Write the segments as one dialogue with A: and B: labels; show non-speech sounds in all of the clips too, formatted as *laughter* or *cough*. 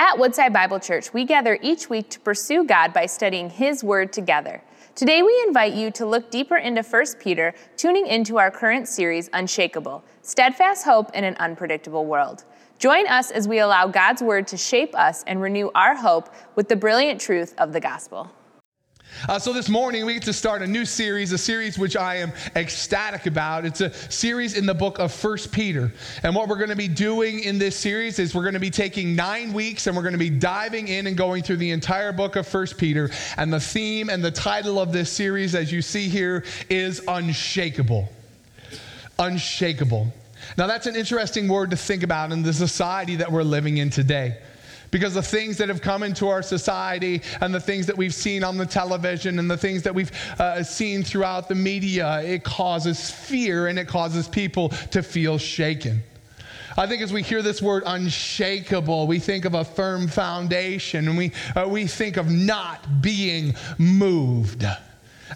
A: At Woodside Bible Church, we gather each week to pursue God by studying His Word together. Today, we invite you to look deeper into 1 Peter, tuning into our current series, Unshakable Steadfast Hope in an Unpredictable World. Join us as we allow God's Word to shape us and renew our hope with the brilliant truth of the gospel.
B: Uh, so this morning we get to start a new series, a series which I am ecstatic about. It's a series in the book of First Peter. And what we're going to be doing in this series is we're going to be taking nine weeks and we're going to be diving in and going through the entire book of First Peter. And the theme and the title of this series, as you see here, is Unshakable. Unshakable. Now, that's an interesting word to think about in the society that we're living in today because the things that have come into our society and the things that we've seen on the television and the things that we've uh, seen throughout the media, it causes fear and it causes people to feel shaken. I think as we hear this word unshakable, we think of a firm foundation and we, uh, we think of not being moved.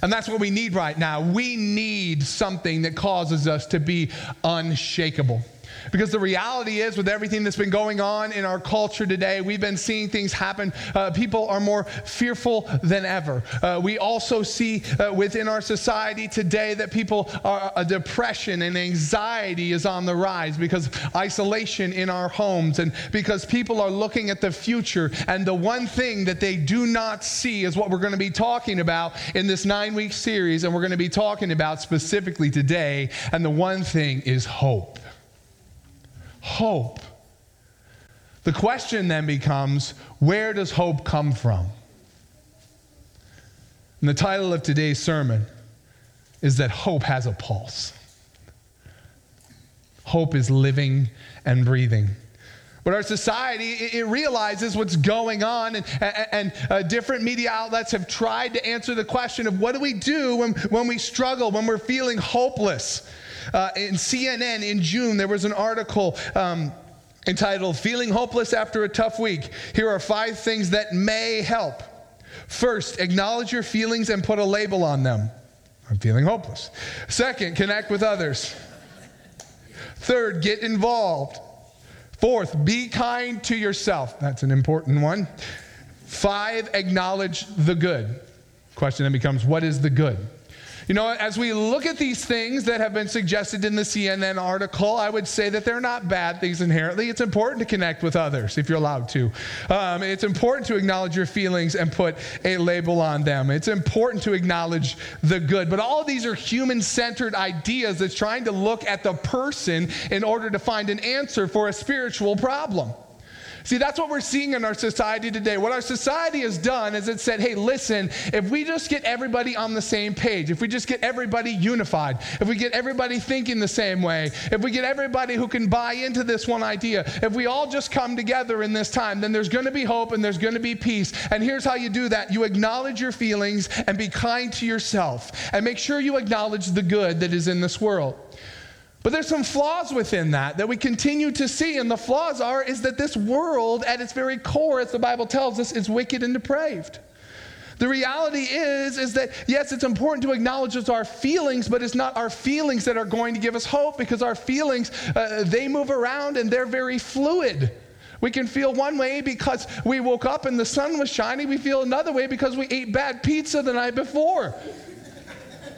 B: And that's what we need right now. We need something that causes us to be unshakable. Because the reality is, with everything that's been going on in our culture today, we've been seeing things happen. Uh, people are more fearful than ever. Uh, we also see uh, within our society today that people are, uh, depression and anxiety is on the rise because isolation in our homes and because people are looking at the future. And the one thing that they do not see is what we're going to be talking about in this nine week series. And we're going to be talking about specifically today. And the one thing is hope hope. The question then becomes where does hope come from? And the title of today's sermon is that hope has a pulse. Hope is living and breathing. But our society, it, realizes what's going on, and, and uh, different media outlets have tried to answer the question of what do we do when, when we struggle, when we're feeling hopeless. Uh, in CNN in June, there was an article. Um, entitled Feeling Hopeless After a Tough Week. Here are five things that may help. First, acknowledge your feelings and put a label on them. I'm feeling hopeless. Second, connect with others. Third, get involved. Fourth, be kind to yourself. That's an important one. Five, acknowledge the good. Question then becomes what is the good? You know, as we look at these things that have been suggested in the CNN article, I would say that they're not bad things inherently. It's important to connect with others if you're allowed to. Um, it's important to acknowledge your feelings and put a label on them. It's important to acknowledge the good. But all these are human centered ideas that's trying to look at the person in order to find an answer for a spiritual problem. See, that's what we're seeing in our society today. What our society has done is it said, hey, listen, if we just get everybody on the same page, if we just get everybody unified, if we get everybody thinking the same way, if we get everybody who can buy into this one idea, if we all just come together in this time, then there's going to be hope and there's going to be peace. And here's how you do that you acknowledge your feelings and be kind to yourself, and make sure you acknowledge the good that is in this world. But there's some flaws within that that we continue to see. And the flaws are is that this world, at its very core, as the Bible tells us, is wicked and depraved. The reality is, is that yes, it's important to acknowledge it's our feelings, but it's not our feelings that are going to give us hope because our feelings, uh, they move around and they're very fluid. We can feel one way because we woke up and the sun was shining. We feel another way because we ate bad pizza the night before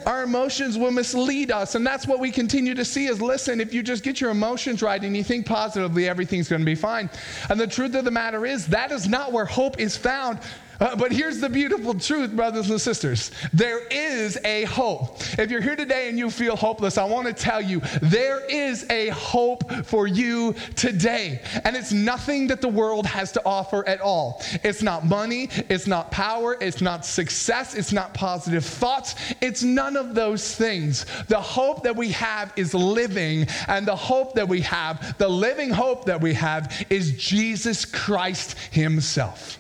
B: our emotions will mislead us. And that's what we continue to see is listen, if you just get your emotions right and you think positively, everything's going to be fine. And the truth of the matter is, that is not where hope is found. Uh, but here's the beautiful truth, brothers and sisters. There is a hope. If you're here today and you feel hopeless, I want to tell you there is a hope for you today. And it's nothing that the world has to offer at all. It's not money, it's not power, it's not success, it's not positive thoughts, it's none of those things. The hope that we have is living, and the hope that we have, the living hope that we have, is Jesus Christ Himself.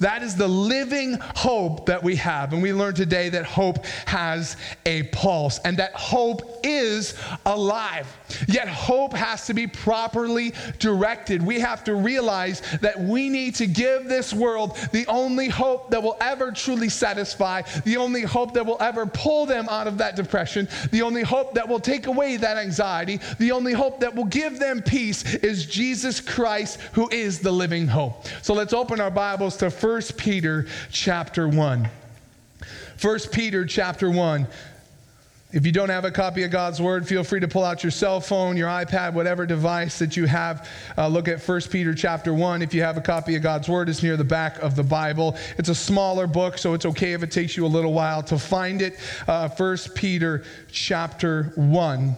B: That is the living hope that we have. And we learned today that hope has a pulse and that hope is alive. Yet hope has to be properly directed. We have to realize that we need to give this world the only hope that will ever truly satisfy, the only hope that will ever pull them out of that depression, the only hope that will take away that anxiety, the only hope that will give them peace is Jesus Christ, who is the living hope. So let's open our Bibles to 1 Peter chapter 1. 1 Peter chapter 1. If you don't have a copy of God's Word, feel free to pull out your cell phone, your iPad, whatever device that you have. Uh, look at 1 Peter chapter 1. If you have a copy of God's Word, it's near the back of the Bible. It's a smaller book, so it's okay if it takes you a little while to find it. Uh, 1 Peter chapter 1.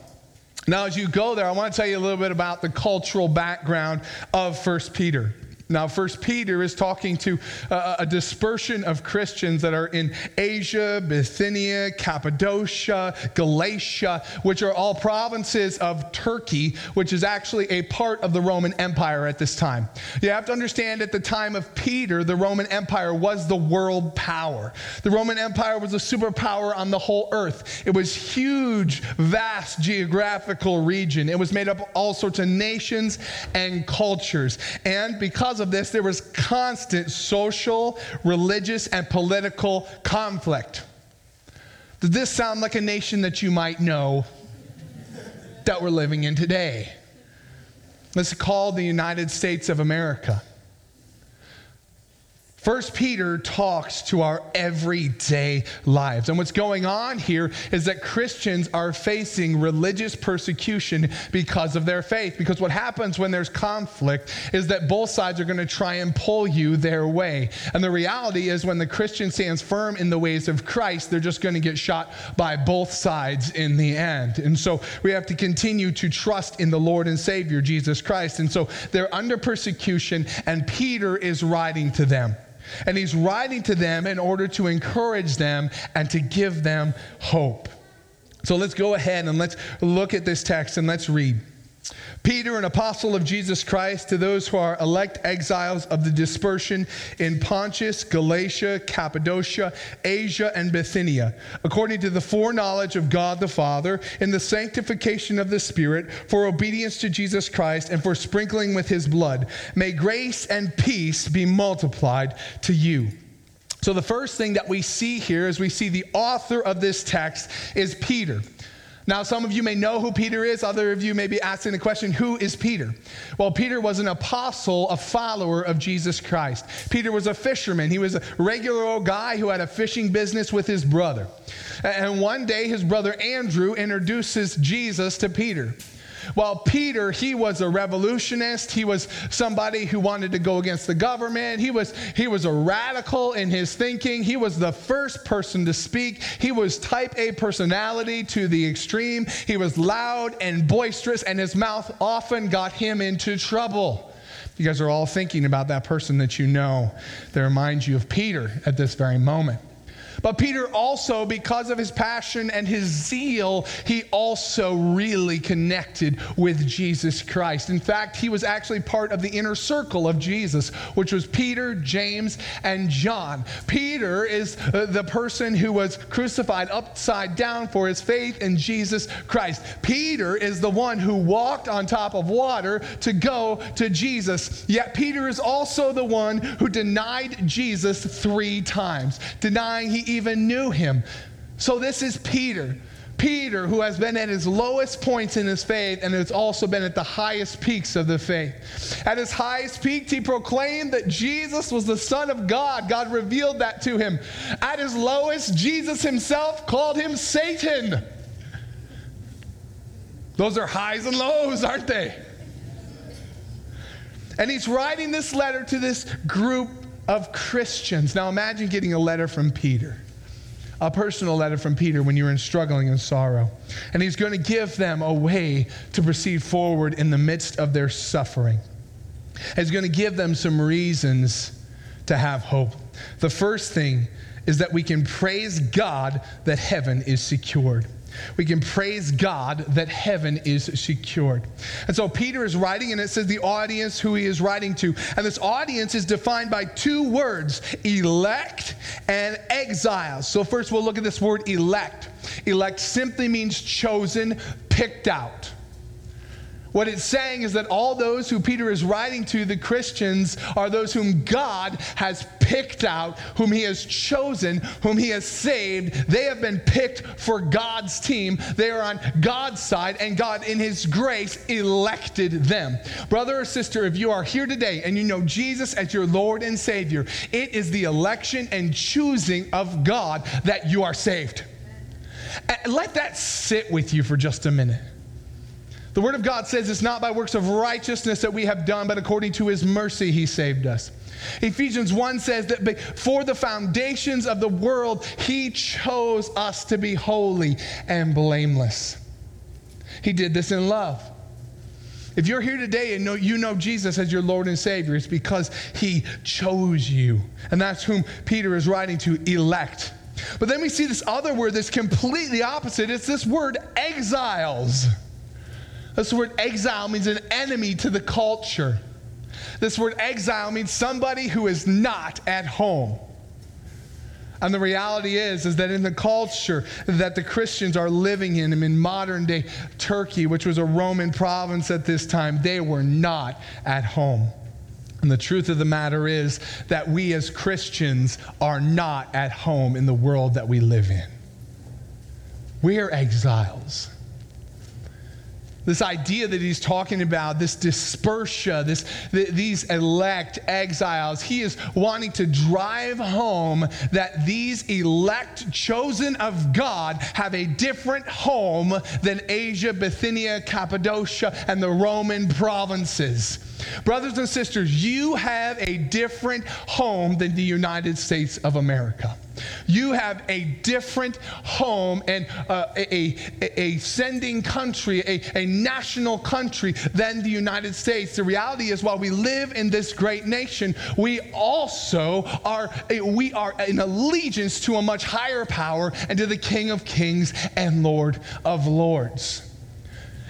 B: Now, as you go there, I want to tell you a little bit about the cultural background of 1 Peter. Now, First Peter is talking to uh, a dispersion of Christians that are in Asia, Bithynia, Cappadocia, Galatia, which are all provinces of Turkey, which is actually a part of the Roman Empire at this time. You have to understand at the time of Peter, the Roman Empire was the world power. The Roman Empire was a superpower on the whole earth. It was huge, vast geographical region. It was made up of all sorts of nations and cultures. And because of this, there was constant social, religious, and political conflict. Does this sound like a nation that you might know that we're living in today? Let's call the United States of America. First Peter talks to our everyday lives. And what's going on here is that Christians are facing religious persecution because of their faith. Because what happens when there's conflict is that both sides are going to try and pull you their way. And the reality is when the Christian stands firm in the ways of Christ, they're just going to get shot by both sides in the end. And so we have to continue to trust in the Lord and Savior Jesus Christ. And so they're under persecution and Peter is writing to them. And he's writing to them in order to encourage them and to give them hope. So let's go ahead and let's look at this text and let's read. Peter, an apostle of Jesus Christ, to those who are elect exiles of the dispersion in Pontus, Galatia, Cappadocia, Asia, and Bithynia, according to the foreknowledge of God the Father, in the sanctification of the Spirit, for obedience to Jesus Christ, and for sprinkling with his blood, may grace and peace be multiplied to you. So, the first thing that we see here is we see the author of this text is Peter. Now, some of you may know who Peter is. Other of you may be asking the question, who is Peter? Well, Peter was an apostle, a follower of Jesus Christ. Peter was a fisherman. He was a regular old guy who had a fishing business with his brother. And one day, his brother Andrew introduces Jesus to Peter. While Peter, he was a revolutionist. He was somebody who wanted to go against the government. He was, he was a radical in his thinking. He was the first person to speak. He was type A personality to the extreme. He was loud and boisterous, and his mouth often got him into trouble. You guys are all thinking about that person that you know that reminds you of Peter at this very moment. But Peter also, because of his passion and his zeal, he also really connected with Jesus Christ. In fact, he was actually part of the inner circle of Jesus, which was Peter, James, and John. Peter is uh, the person who was crucified upside down for his faith in Jesus Christ. Peter is the one who walked on top of water to go to Jesus. Yet Peter is also the one who denied Jesus three times, denying he even knew him. So this is Peter. Peter, who has been at his lowest points in his faith and has also been at the highest peaks of the faith. At his highest peak, he proclaimed that Jesus was the Son of God. God revealed that to him. At his lowest, Jesus himself called him Satan. Those are highs and lows, aren't they? And he's writing this letter to this group of Christians. Now imagine getting a letter from Peter a personal letter from Peter when you were in struggling and sorrow. And he's going to give them a way to proceed forward in the midst of their suffering. He's going to give them some reasons to have hope. The first thing is that we can praise God that heaven is secured. We can praise God that heaven is secured. And so Peter is writing, and it says the audience who he is writing to. And this audience is defined by two words elect and exiles. So, first we'll look at this word elect. Elect simply means chosen, picked out. What it's saying is that all those who Peter is writing to, the Christians, are those whom God has picked out, whom he has chosen, whom he has saved. They have been picked for God's team. They are on God's side, and God, in his grace, elected them. Brother or sister, if you are here today and you know Jesus as your Lord and Savior, it is the election and choosing of God that you are saved. Uh, let that sit with you for just a minute. The Word of God says it's not by works of righteousness that we have done, but according to His mercy He saved us. Ephesians 1 says that before the foundations of the world, He chose us to be holy and blameless. He did this in love. If you're here today and know, you know Jesus as your Lord and Savior, it's because He chose you. And that's whom Peter is writing to elect. But then we see this other word that's completely opposite. It's this word exiles. This word exile means an enemy to the culture. This word exile means somebody who is not at home. And the reality is, is that in the culture that the Christians are living in, in modern day Turkey, which was a Roman province at this time, they were not at home. And the truth of the matter is that we as Christians are not at home in the world that we live in. We are exiles. This idea that he's talking about, this dispersia, this, th- these elect exiles, he is wanting to drive home that these elect chosen of God have a different home than Asia, Bithynia, Cappadocia, and the Roman provinces. Brothers and sisters, you have a different home than the United States of America. You have a different home and uh, a, a, a, sending country, a, a national country than the United States. The reality is, while we live in this great nation, we also are, we are in allegiance to a much higher power and to the King of Kings and Lord of Lords.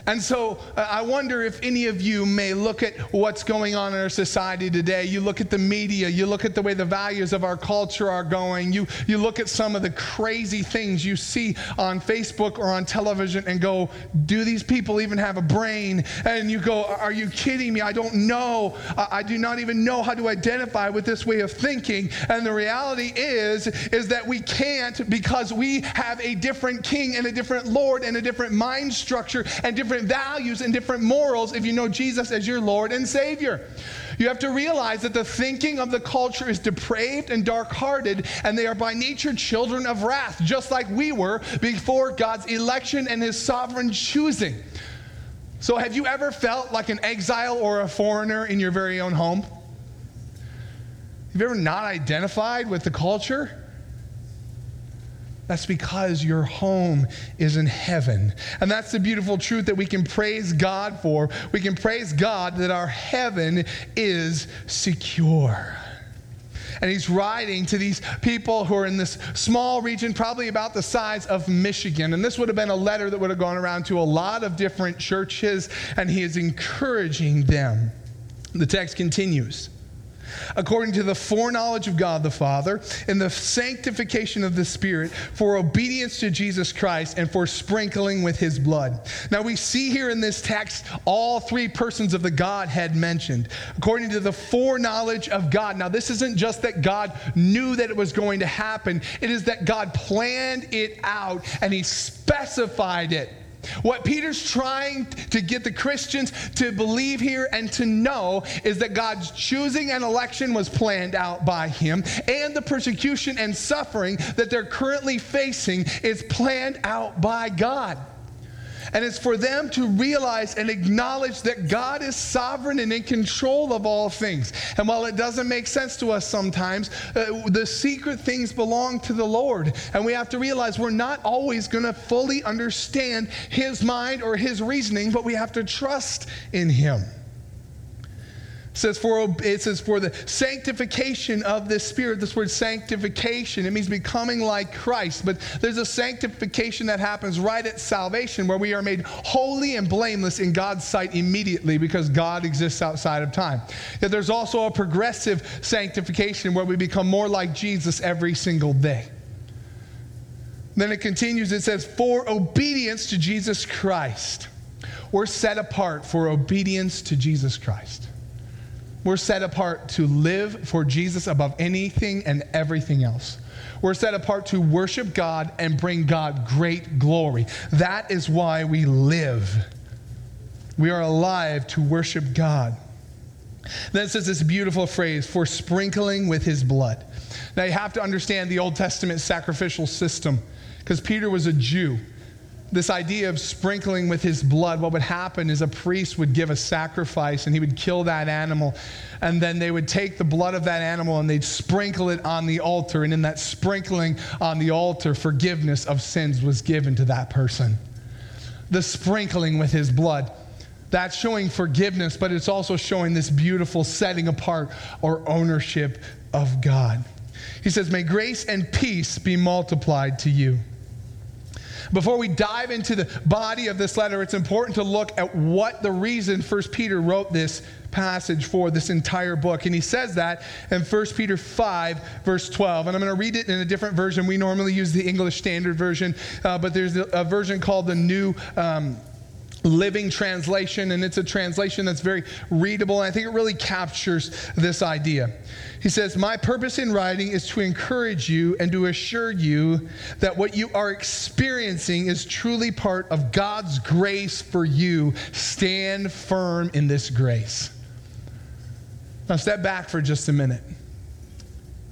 B: And so uh, I wonder if any of you may look at what's going on in our society today. You look at the media, you look at the way the values of our culture are going, you, you look at some of the crazy things you see on Facebook or on television and go, Do these people even have a brain? And you go, Are you kidding me? I don't know. I, I do not even know how to identify with this way of thinking. And the reality is, is that we can't because we have a different king and a different Lord and a different mind structure and different different values and different morals if you know Jesus as your Lord and Savior. You have to realize that the thinking of the culture is depraved and dark hearted, and they are by nature children of wrath, just like we were before God's election and his sovereign choosing. So, have you ever felt like an exile or a foreigner in your very own home? Have you ever not identified with the culture? That's because your home is in heaven. And that's the beautiful truth that we can praise God for. We can praise God that our heaven is secure. And he's writing to these people who are in this small region, probably about the size of Michigan. And this would have been a letter that would have gone around to a lot of different churches, and he is encouraging them. The text continues according to the foreknowledge of God the Father, in the sanctification of the Spirit, for obedience to Jesus Christ, and for sprinkling with his blood. Now we see here in this text all three persons of the Godhead mentioned, according to the foreknowledge of God. Now, this isn't just that God knew that it was going to happen, it is that God planned it out and he specified it. What Peter's trying to get the Christians to believe here and to know is that God's choosing and election was planned out by him, and the persecution and suffering that they're currently facing is planned out by God. And it's for them to realize and acknowledge that God is sovereign and in control of all things. And while it doesn't make sense to us sometimes, uh, the secret things belong to the Lord. And we have to realize we're not always going to fully understand His mind or His reasoning, but we have to trust in Him. Says for it says for the sanctification of this spirit. This word sanctification it means becoming like christ. But there's a sanctification that happens right at salvation where we are made holy and blameless in god's sight immediately because god exists outside of time. Yet there's also a progressive sanctification where we become more like jesus every single day. Then it continues it says for obedience to jesus christ. We're set apart for obedience to jesus christ we're set apart to live for Jesus above anything and everything else. We're set apart to worship God and bring God great glory. That is why we live. We are alive to worship God. Then it says this beautiful phrase for sprinkling with his blood. Now you have to understand the Old Testament sacrificial system because Peter was a Jew this idea of sprinkling with his blood, what would happen is a priest would give a sacrifice and he would kill that animal. And then they would take the blood of that animal and they'd sprinkle it on the altar. And in that sprinkling on the altar, forgiveness of sins was given to that person. The sprinkling with his blood. That's showing forgiveness, but it's also showing this beautiful setting apart or ownership of God. He says, May grace and peace be multiplied to you. Before we dive into the body of this letter, it's important to look at what the reason First Peter wrote this passage for this entire book. And he says that in 1 Peter 5, verse 12. And I'm going to read it in a different version. We normally use the English Standard Version, uh, but there's a version called the New. Um, Living Translation, and it's a translation that's very readable, and I think it really captures this idea. He says, My purpose in writing is to encourage you and to assure you that what you are experiencing is truly part of God's grace for you. Stand firm in this grace. Now, step back for just a minute.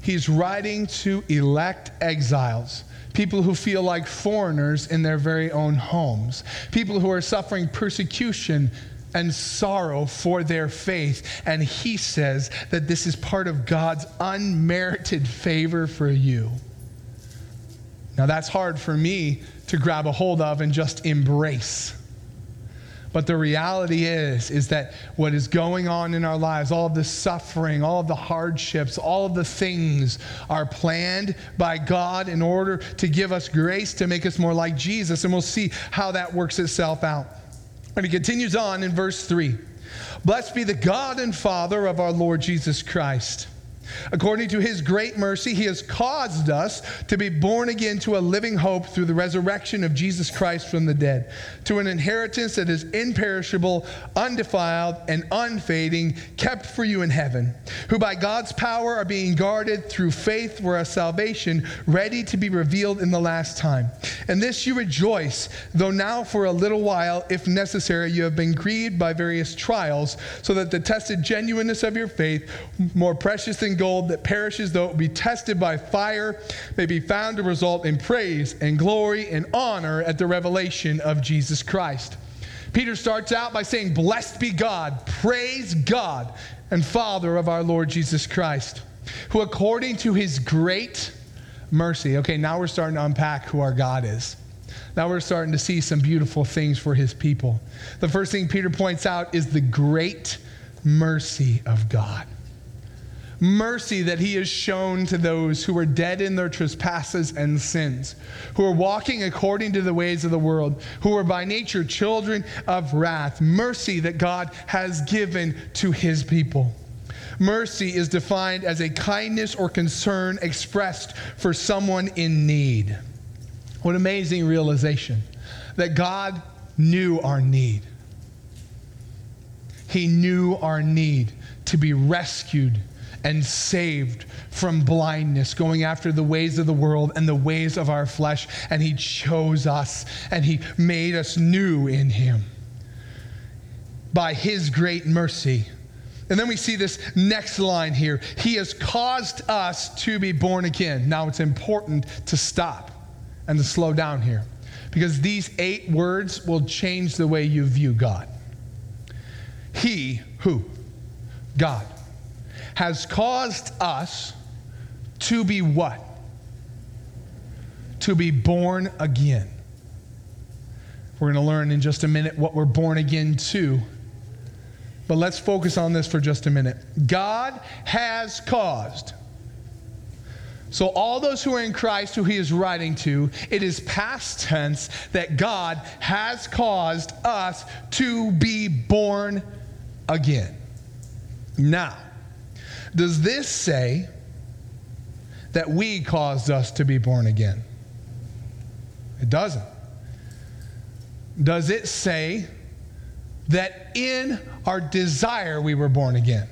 B: He's writing to elect exiles people who feel like foreigners in their very own homes, people who are suffering persecution and sorrow for their faith. And he says that this is part of God's unmerited favor for you. Now, that's hard for me to grab a hold of and just embrace. But the reality is, is that what is going on in our lives, all of the suffering, all of the hardships, all of the things are planned by God in order to give us grace to make us more like Jesus. And we'll see how that works itself out. And he continues on in verse 3 Blessed be the God and Father of our Lord Jesus Christ. According to his great mercy, he has caused us to be born again to a living hope through the resurrection of Jesus Christ from the dead, to an inheritance that is imperishable, undefiled, and unfading, kept for you in heaven, who by God's power are being guarded through faith for a salvation ready to be revealed in the last time. And this you rejoice, though now for a little while, if necessary, you have been grieved by various trials, so that the tested genuineness of your faith, more precious than gold that perishes, though it be tested by fire, may be found to result in praise and glory and honor at the revelation of Jesus Christ. Peter starts out by saying, Blessed be God, praise God and Father of our Lord Jesus Christ, who according to his great mercy, okay, now we're starting to unpack who our God is. Now we're starting to see some beautiful things for his people. The first thing Peter points out is the great mercy of God mercy that he has shown to those who are dead in their trespasses and sins, who are walking according to the ways of the world, who are by nature children of wrath. Mercy that God has given to his people. Mercy is defined as a kindness or concern expressed for someone in need. What amazing realization that God knew our need. He knew our need to be rescued and saved from blindness, going after the ways of the world and the ways of our flesh. And He chose us and He made us new in Him by His great mercy. And then we see this next line here He has caused us to be born again. Now it's important to stop and to slow down here because these eight words will change the way you view God. He, who? God has caused us to be what? To be born again. We're going to learn in just a minute what we're born again to. but let's focus on this for just a minute. God has caused. So, all those who are in Christ, who he is writing to, it is past tense that God has caused us to be born again. Now, does this say that we caused us to be born again? It doesn't. Does it say that in our desire we were born again?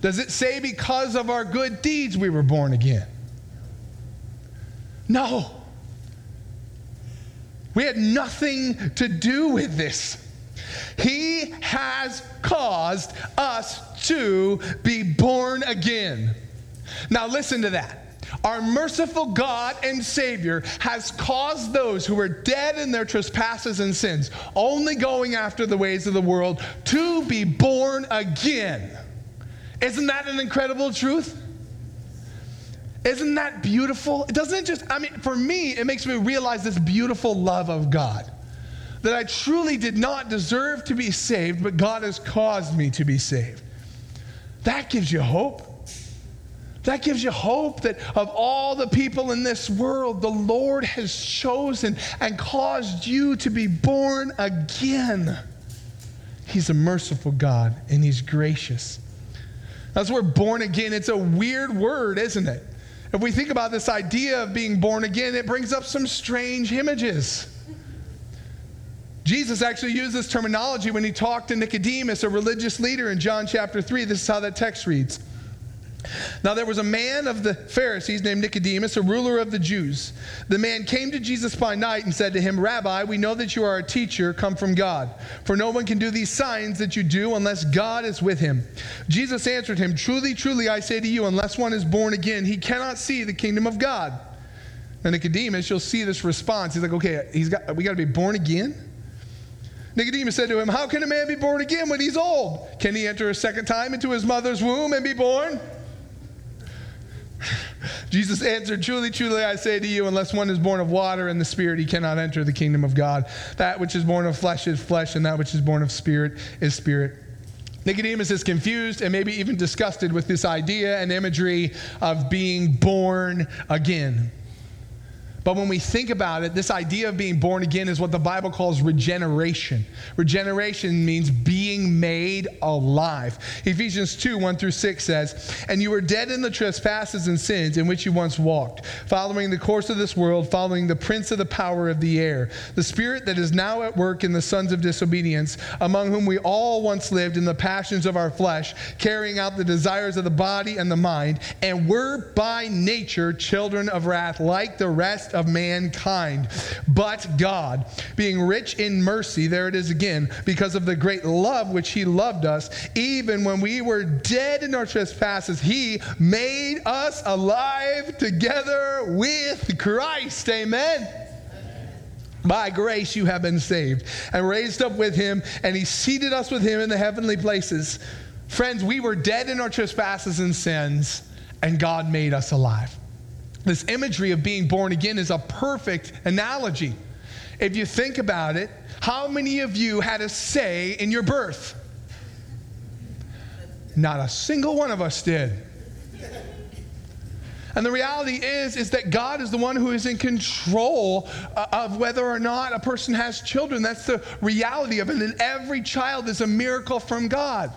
B: Does it say because of our good deeds we were born again? No. We had nothing to do with this. He has caused us to be born again. Now, listen to that. Our merciful God and Savior has caused those who were dead in their trespasses and sins, only going after the ways of the world, to be born again. Isn't that an incredible truth? Isn't that beautiful? It doesn't just, I mean, for me, it makes me realize this beautiful love of God. That I truly did not deserve to be saved, but God has caused me to be saved. That gives you hope. That gives you hope that of all the people in this world, the Lord has chosen and caused you to be born again. He's a merciful God and He's gracious. That's where born again, it's a weird word, isn't it? If we think about this idea of being born again, it brings up some strange images. Jesus actually used this terminology when he talked to Nicodemus, a religious leader, in John chapter 3. This is how that text reads. Now there was a man of the Pharisees named Nicodemus, a ruler of the Jews. The man came to Jesus by night and said to him, Rabbi, we know that you are a teacher come from God, for no one can do these signs that you do unless God is with him. Jesus answered him, Truly, truly, I say to you, unless one is born again, he cannot see the kingdom of God. And Nicodemus, you'll see this response. He's like, okay, he's got, we got to be born again? Nicodemus said to him, How can a man be born again when he's old? Can he enter a second time into his mother's womb and be born? *laughs* Jesus answered, Truly, truly, I say to you, unless one is born of water and the Spirit, he cannot enter the kingdom of God. That which is born of flesh is flesh, and that which is born of spirit is spirit. Nicodemus is confused and maybe even disgusted with this idea and imagery of being born again. But when we think about it, this idea of being born again is what the Bible calls regeneration. Regeneration means being made alive. Ephesians 2 1 through 6 says, And you were dead in the trespasses and sins in which you once walked, following the course of this world, following the prince of the power of the air, the spirit that is now at work in the sons of disobedience, among whom we all once lived in the passions of our flesh, carrying out the desires of the body and the mind, and were by nature children of wrath, like the rest of mankind. But God, being rich in mercy, there it is again, because of the great love which He loved us, even when we were dead in our trespasses, He made us alive together with Christ. Amen. By grace you have been saved and raised up with him, and he seated us with him in the heavenly places. Friends, we were dead in our trespasses and sins, and God made us alive. This imagery of being born again is a perfect analogy. If you think about it, how many of you had a say in your birth? Not a single one of us did. And the reality is is that God is the one who is in control uh, of whether or not a person has children. That's the reality of it. And every child is a miracle from God.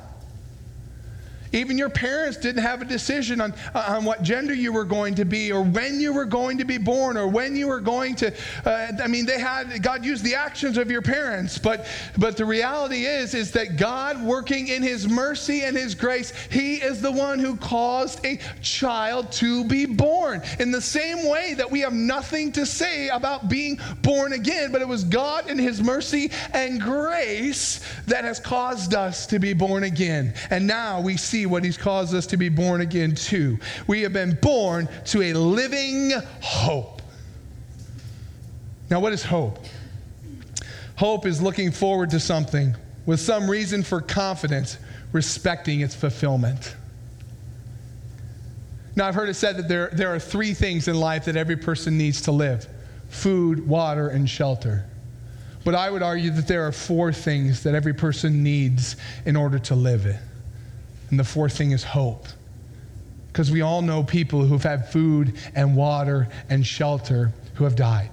B: Even your parents didn't have a decision on, uh, on what gender you were going to be or when you were going to be born or when you were going to. Uh, I mean, they had, God used the actions of your parents, but, but the reality is, is that God working in His mercy and His grace, He is the one who caused a child to be born. In the same way that we have nothing to say about being born again, but it was God in His mercy and grace that has caused us to be born again. And now we see see what He's caused us to be born again to. We have been born to a living hope. Now, what is hope? Hope is looking forward to something with some reason for confidence, respecting its fulfillment. Now, I've heard it said that there, there are three things in life that every person needs to live food, water, and shelter. But I would argue that there are four things that every person needs in order to live it. And the fourth thing is hope. Because we all know people who've had food and water and shelter who have died.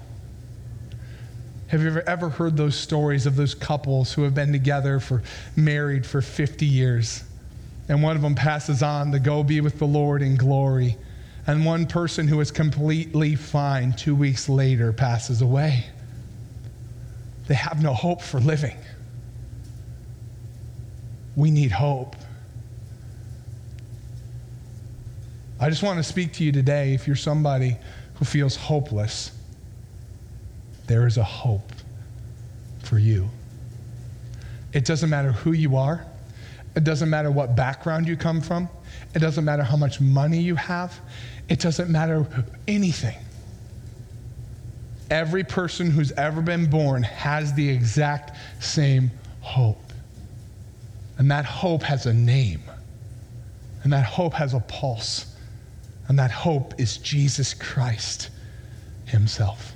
B: Have you ever, ever heard those stories of those couples who have been together for married for 50 years? And one of them passes on to go be with the Lord in glory. And one person who is completely fine two weeks later passes away. They have no hope for living. We need hope. I just want to speak to you today if you're somebody who feels hopeless there is a hope for you. It doesn't matter who you are, it doesn't matter what background you come from, it doesn't matter how much money you have, it doesn't matter anything. Every person who's ever been born has the exact same hope. And that hope has a name. And that hope has a pulse. And that hope is Jesus Christ Himself.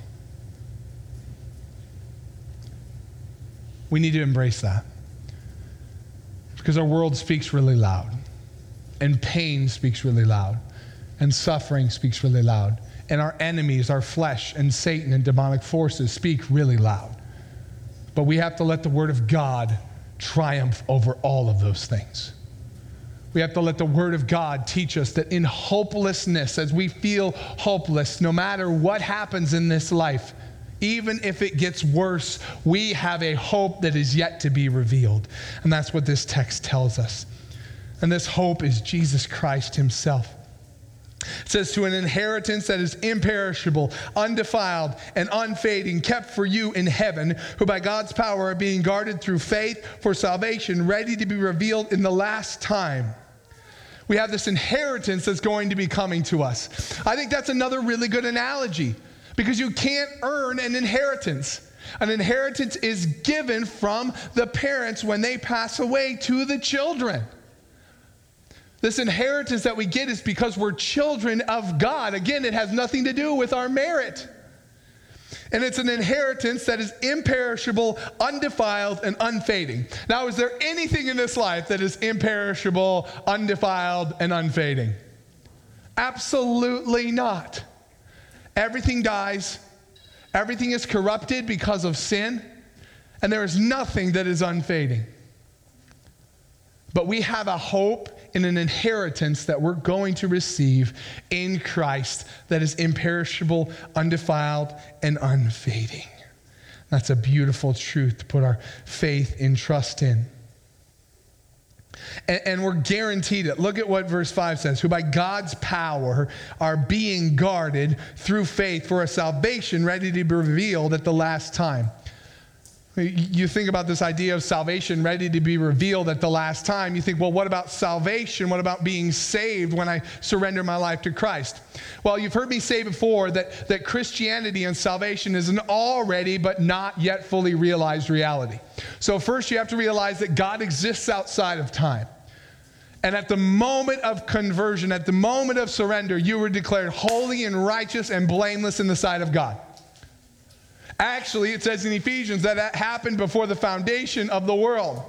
B: We need to embrace that. Because our world speaks really loud, and pain speaks really loud, and suffering speaks really loud, and our enemies, our flesh, and Satan and demonic forces speak really loud. But we have to let the Word of God triumph over all of those things. We have to let the Word of God teach us that in hopelessness, as we feel hopeless, no matter what happens in this life, even if it gets worse, we have a hope that is yet to be revealed. And that's what this text tells us. And this hope is Jesus Christ Himself. It says, to an inheritance that is imperishable, undefiled, and unfading, kept for you in heaven, who by God's power are being guarded through faith for salvation, ready to be revealed in the last time. We have this inheritance that's going to be coming to us. I think that's another really good analogy because you can't earn an inheritance. An inheritance is given from the parents when they pass away to the children. This inheritance that we get is because we're children of God. Again, it has nothing to do with our merit. And it's an inheritance that is imperishable, undefiled, and unfading. Now, is there anything in this life that is imperishable, undefiled, and unfading? Absolutely not. Everything dies, everything is corrupted because of sin, and there is nothing that is unfading. But we have a hope in an inheritance that we're going to receive in Christ that is imperishable, undefiled, and unfading. That's a beautiful truth to put our faith and trust in. And, and, we're guaranteed it. Look at what verse 5 says who by God's power are being guarded through faith for a salvation ready to be revealed at the last time. You think about this idea of salvation ready to be revealed at the last time. You think, well, what about salvation? What about being saved when I surrender my life to Christ? Well, you've heard me say before that, that Christianity and salvation is an already but not yet fully realized reality. So, first, you have to realize that God exists outside of time. And at the moment of conversion, at the moment of surrender, you were declared holy and righteous and blameless in the sight of God. Actually, it says in Ephesians that that happened before the foundation of the world.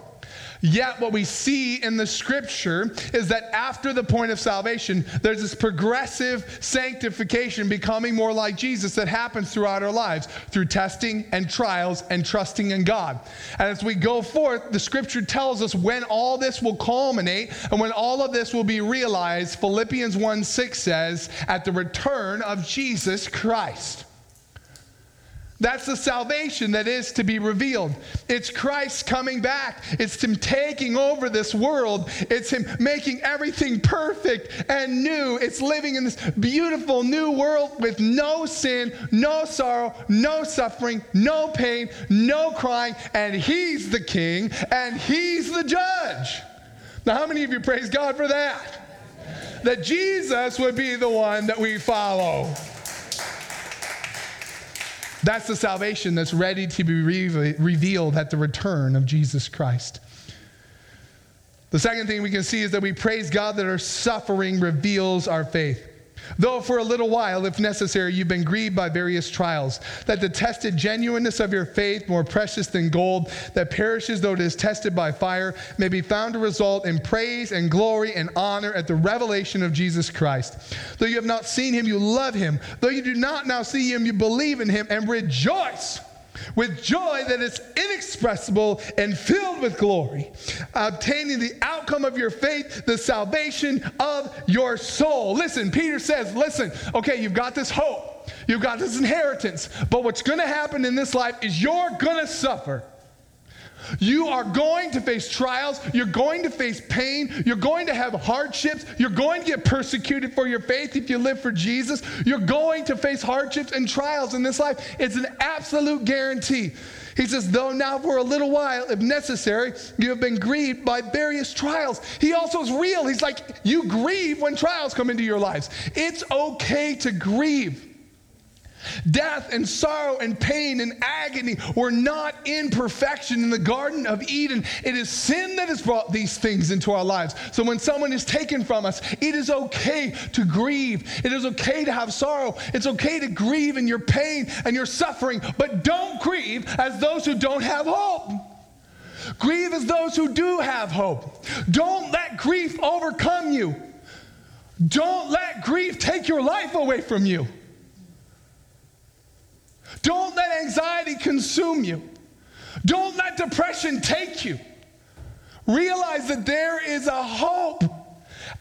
B: Yet, what we see in the scripture is that after the point of salvation, there's this progressive sanctification, becoming more like Jesus, that happens throughout our lives through testing and trials and trusting in God. And as we go forth, the scripture tells us when all this will culminate and when all of this will be realized. Philippians 1 6 says, at the return of Jesus Christ. That's the salvation that is to be revealed. It's Christ coming back. It's Him taking over this world. It's Him making everything perfect and new. It's living in this beautiful new world with no sin, no sorrow, no suffering, no pain, no crying. And He's the King and He's the judge. Now, how many of you praise God for that? That Jesus would be the one that we follow. That's the salvation that's ready to be re- revealed at the return of Jesus Christ. The second thing we can see is that we praise God that our suffering reveals our faith. Though for a little while, if necessary, you've been grieved by various trials, that the tested genuineness of your faith, more precious than gold, that perishes though it is tested by fire, may be found to result in praise and glory and honor at the revelation of Jesus Christ. Though you have not seen him, you love him. Though you do not now see him, you believe in him and rejoice with joy that is inexpressible and filled with glory, obtaining the outcome of your faith, the salvation of your soul. Listen, Peter says, listen, okay, you've got this hope, you've got this inheritance, but what's to happen in this life is you're to suffer. You are going to face trials. You're going to face pain. You're going to have hardships. You're going to get persecuted for your faith if you live for Jesus. You're going to face hardships and trials in this life. It's an absolute guarantee. He says, though now for a little while, if necessary, you have been grieved by various trials. He also is real. He's like, you grieve when trials come into your lives. It's okay to grieve. Death and sorrow and pain and agony were not in perfection in the Garden of Eden. It is sin that has brought these things into our lives. So when someone is taken from us, it is okay to grieve. It is okay to have sorrow. It's okay to grieve in your pain and your suffering, but don't grieve as those who don't have hope. Grieve as those who do have hope. Don't let grief overcome you. Don't let grief take your life away from you. Don't let anxiety consume you. Don't let depression take you. Realize that there is a hope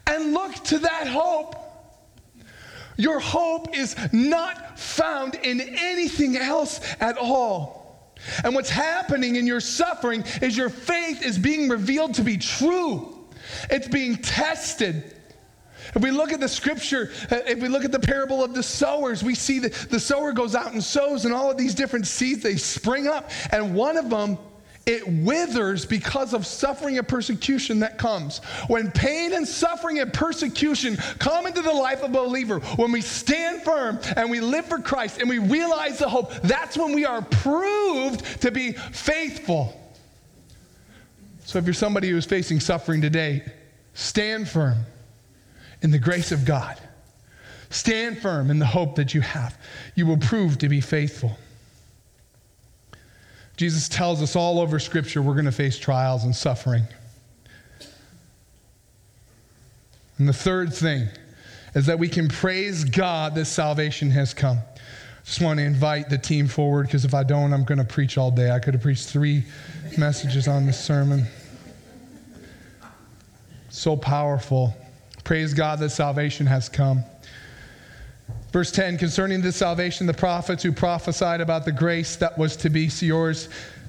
B: and look to that hope. Your hope is not found in anything else at all. And what's happening in your suffering is your faith is being revealed to be true. It's being tested. If we look at the scripture, uh, if we look at the parable of the sowers, we see that the sower goes out and sows, and all of these different seeds, they spring up. And one of them, it withers because of suffering and persecution that comes. When pain and suffering and persecution come into the life of a believer, when we stand firm and we live for Christ and we realize the hope, that's when we are proved to be faithful. So if you're somebody who is facing suffering today, stand firm in the grace of God. Stand firm in the hope that you have. You will prove to be faithful. Jesus tells us all over Scripture we're going to face trials and suffering. And the third thing is that we can praise God that salvation has come. Just want to invite the team forward because if I don't, I'm going to preach all day. I could have preached three messages on this sermon. So powerful. Praise God that salvation has come. Verse 10 concerning this salvation, the prophets who prophesied about the grace that was to be yours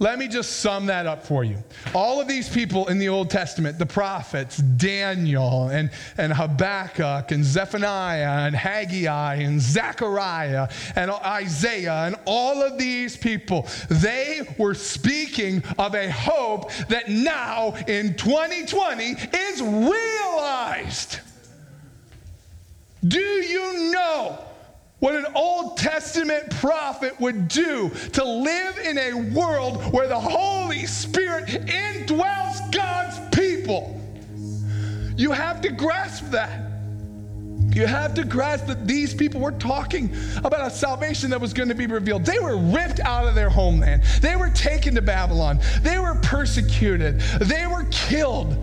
B: Let me just sum that up for you. All of these people in the Old Testament, the prophets, Daniel and, and Habakkuk and Zephaniah and Haggai and Zechariah and Isaiah and all of these people, they were speaking of a hope that now in 2020 is realized. Do you know what an Old Testament prophet would do to live in a world where the Holy Spirit indwells God's people. You have to grasp that. You have to grasp that these people were talking about a salvation that was going to be revealed. They were ripped out of their homeland, they were taken to Babylon, they were persecuted, they were killed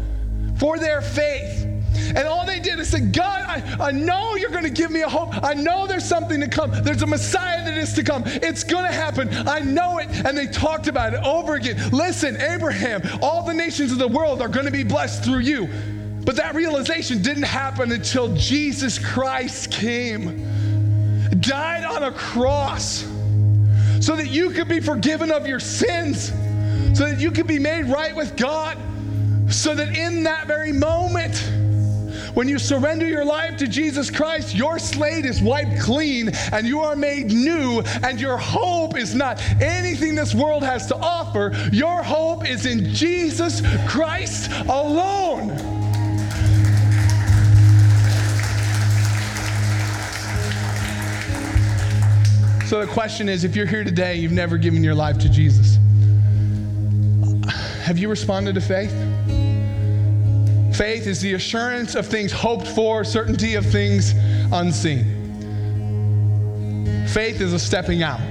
B: for their faith. And all they did is say, God, I, I know you're going to give me a hope. I know there's something to come. There's a Messiah that is to come. It's going to happen. I know it. And they talked about it over again. Listen, Abraham, all the nations of the world are going to be blessed through you. But that realization didn't happen until Jesus Christ came, died on a cross, so that you could be forgiven of your sins, so that you could be made right with God, so that in that very moment, When you surrender your life to Jesus Christ, your slate is wiped clean and you are made new, and your hope is not anything this world has to offer. Your hope is in Jesus Christ alone. So the question is if you're here today, you've never given your life to Jesus, have you responded to faith? Faith is the assurance of things hoped for, certainty of things unseen. Faith is a stepping out.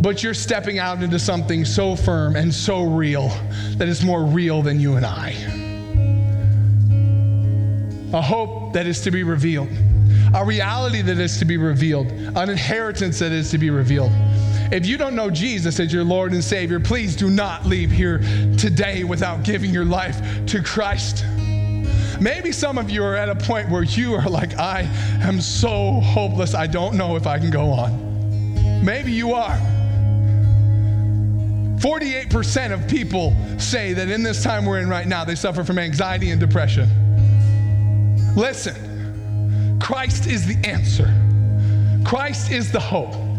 B: But you're stepping out into something so firm and so real that is more real than you and I. A hope that is to be revealed, a reality that is to be revealed, an inheritance that is to be revealed. If you don't know Jesus as your Lord and Savior, please do not leave here today without giving your life to Christ. Maybe some of you are at a point where you are like, I am so hopeless, I don't know if I can go on. Maybe you are. 48% of people say that in this time we're in right now, they suffer from anxiety and depression. Listen, Christ is the answer, Christ is the hope.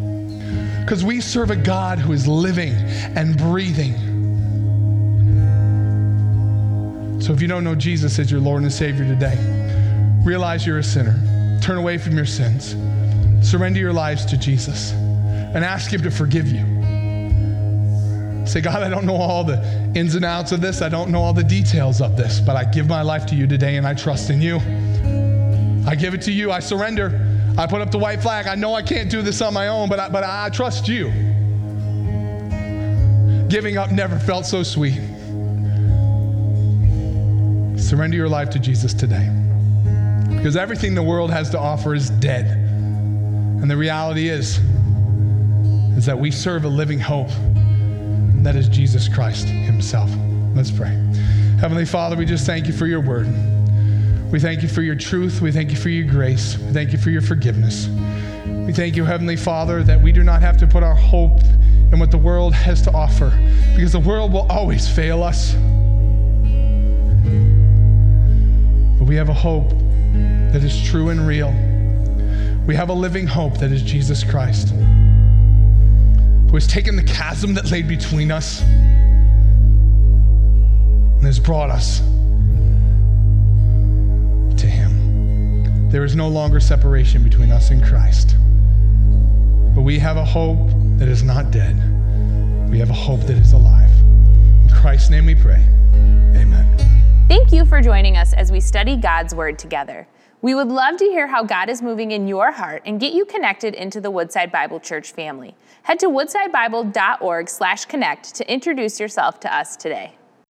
B: Because we serve a God who is living and breathing. So if you don't know Jesus as your Lord and Savior today, realize you're a sinner. Turn away from your sins. Surrender your lives to Jesus and ask Him to forgive you. Say, God, I don't know all the ins and outs of this. I don't know all the details of this, but I give my life to you today and I trust in you. I give it to you. I surrender. I put up the white flag. I know I can't do this on my own, but I, but I trust you. Giving up never felt so sweet. Surrender your life to Jesus today. Because everything the world has to offer is dead. And the reality is, is that we serve a living hope. And that is Jesus Christ Himself. Let's pray. Heavenly Father, we just thank you for your word. We thank you for your truth. We thank you for your grace. We thank you for your forgiveness. We thank you, Heavenly Father, that we do not have to put our hope in what the world has to offer because the world will always fail us. But we have a hope that is true and real. We have a living hope that is Jesus Christ, who has taken the chasm that lay between us and has brought us There is no longer separation between us and Christ. But we have a hope that is not dead. We have a hope that is alive. In Christ's name we pray. Amen.
A: Thank you for joining us as we study God's Word together. We would love to hear how God is moving in your heart and get you connected into the Woodside Bible Church family. Head to woodsidebible.org/connect to introduce yourself to us today.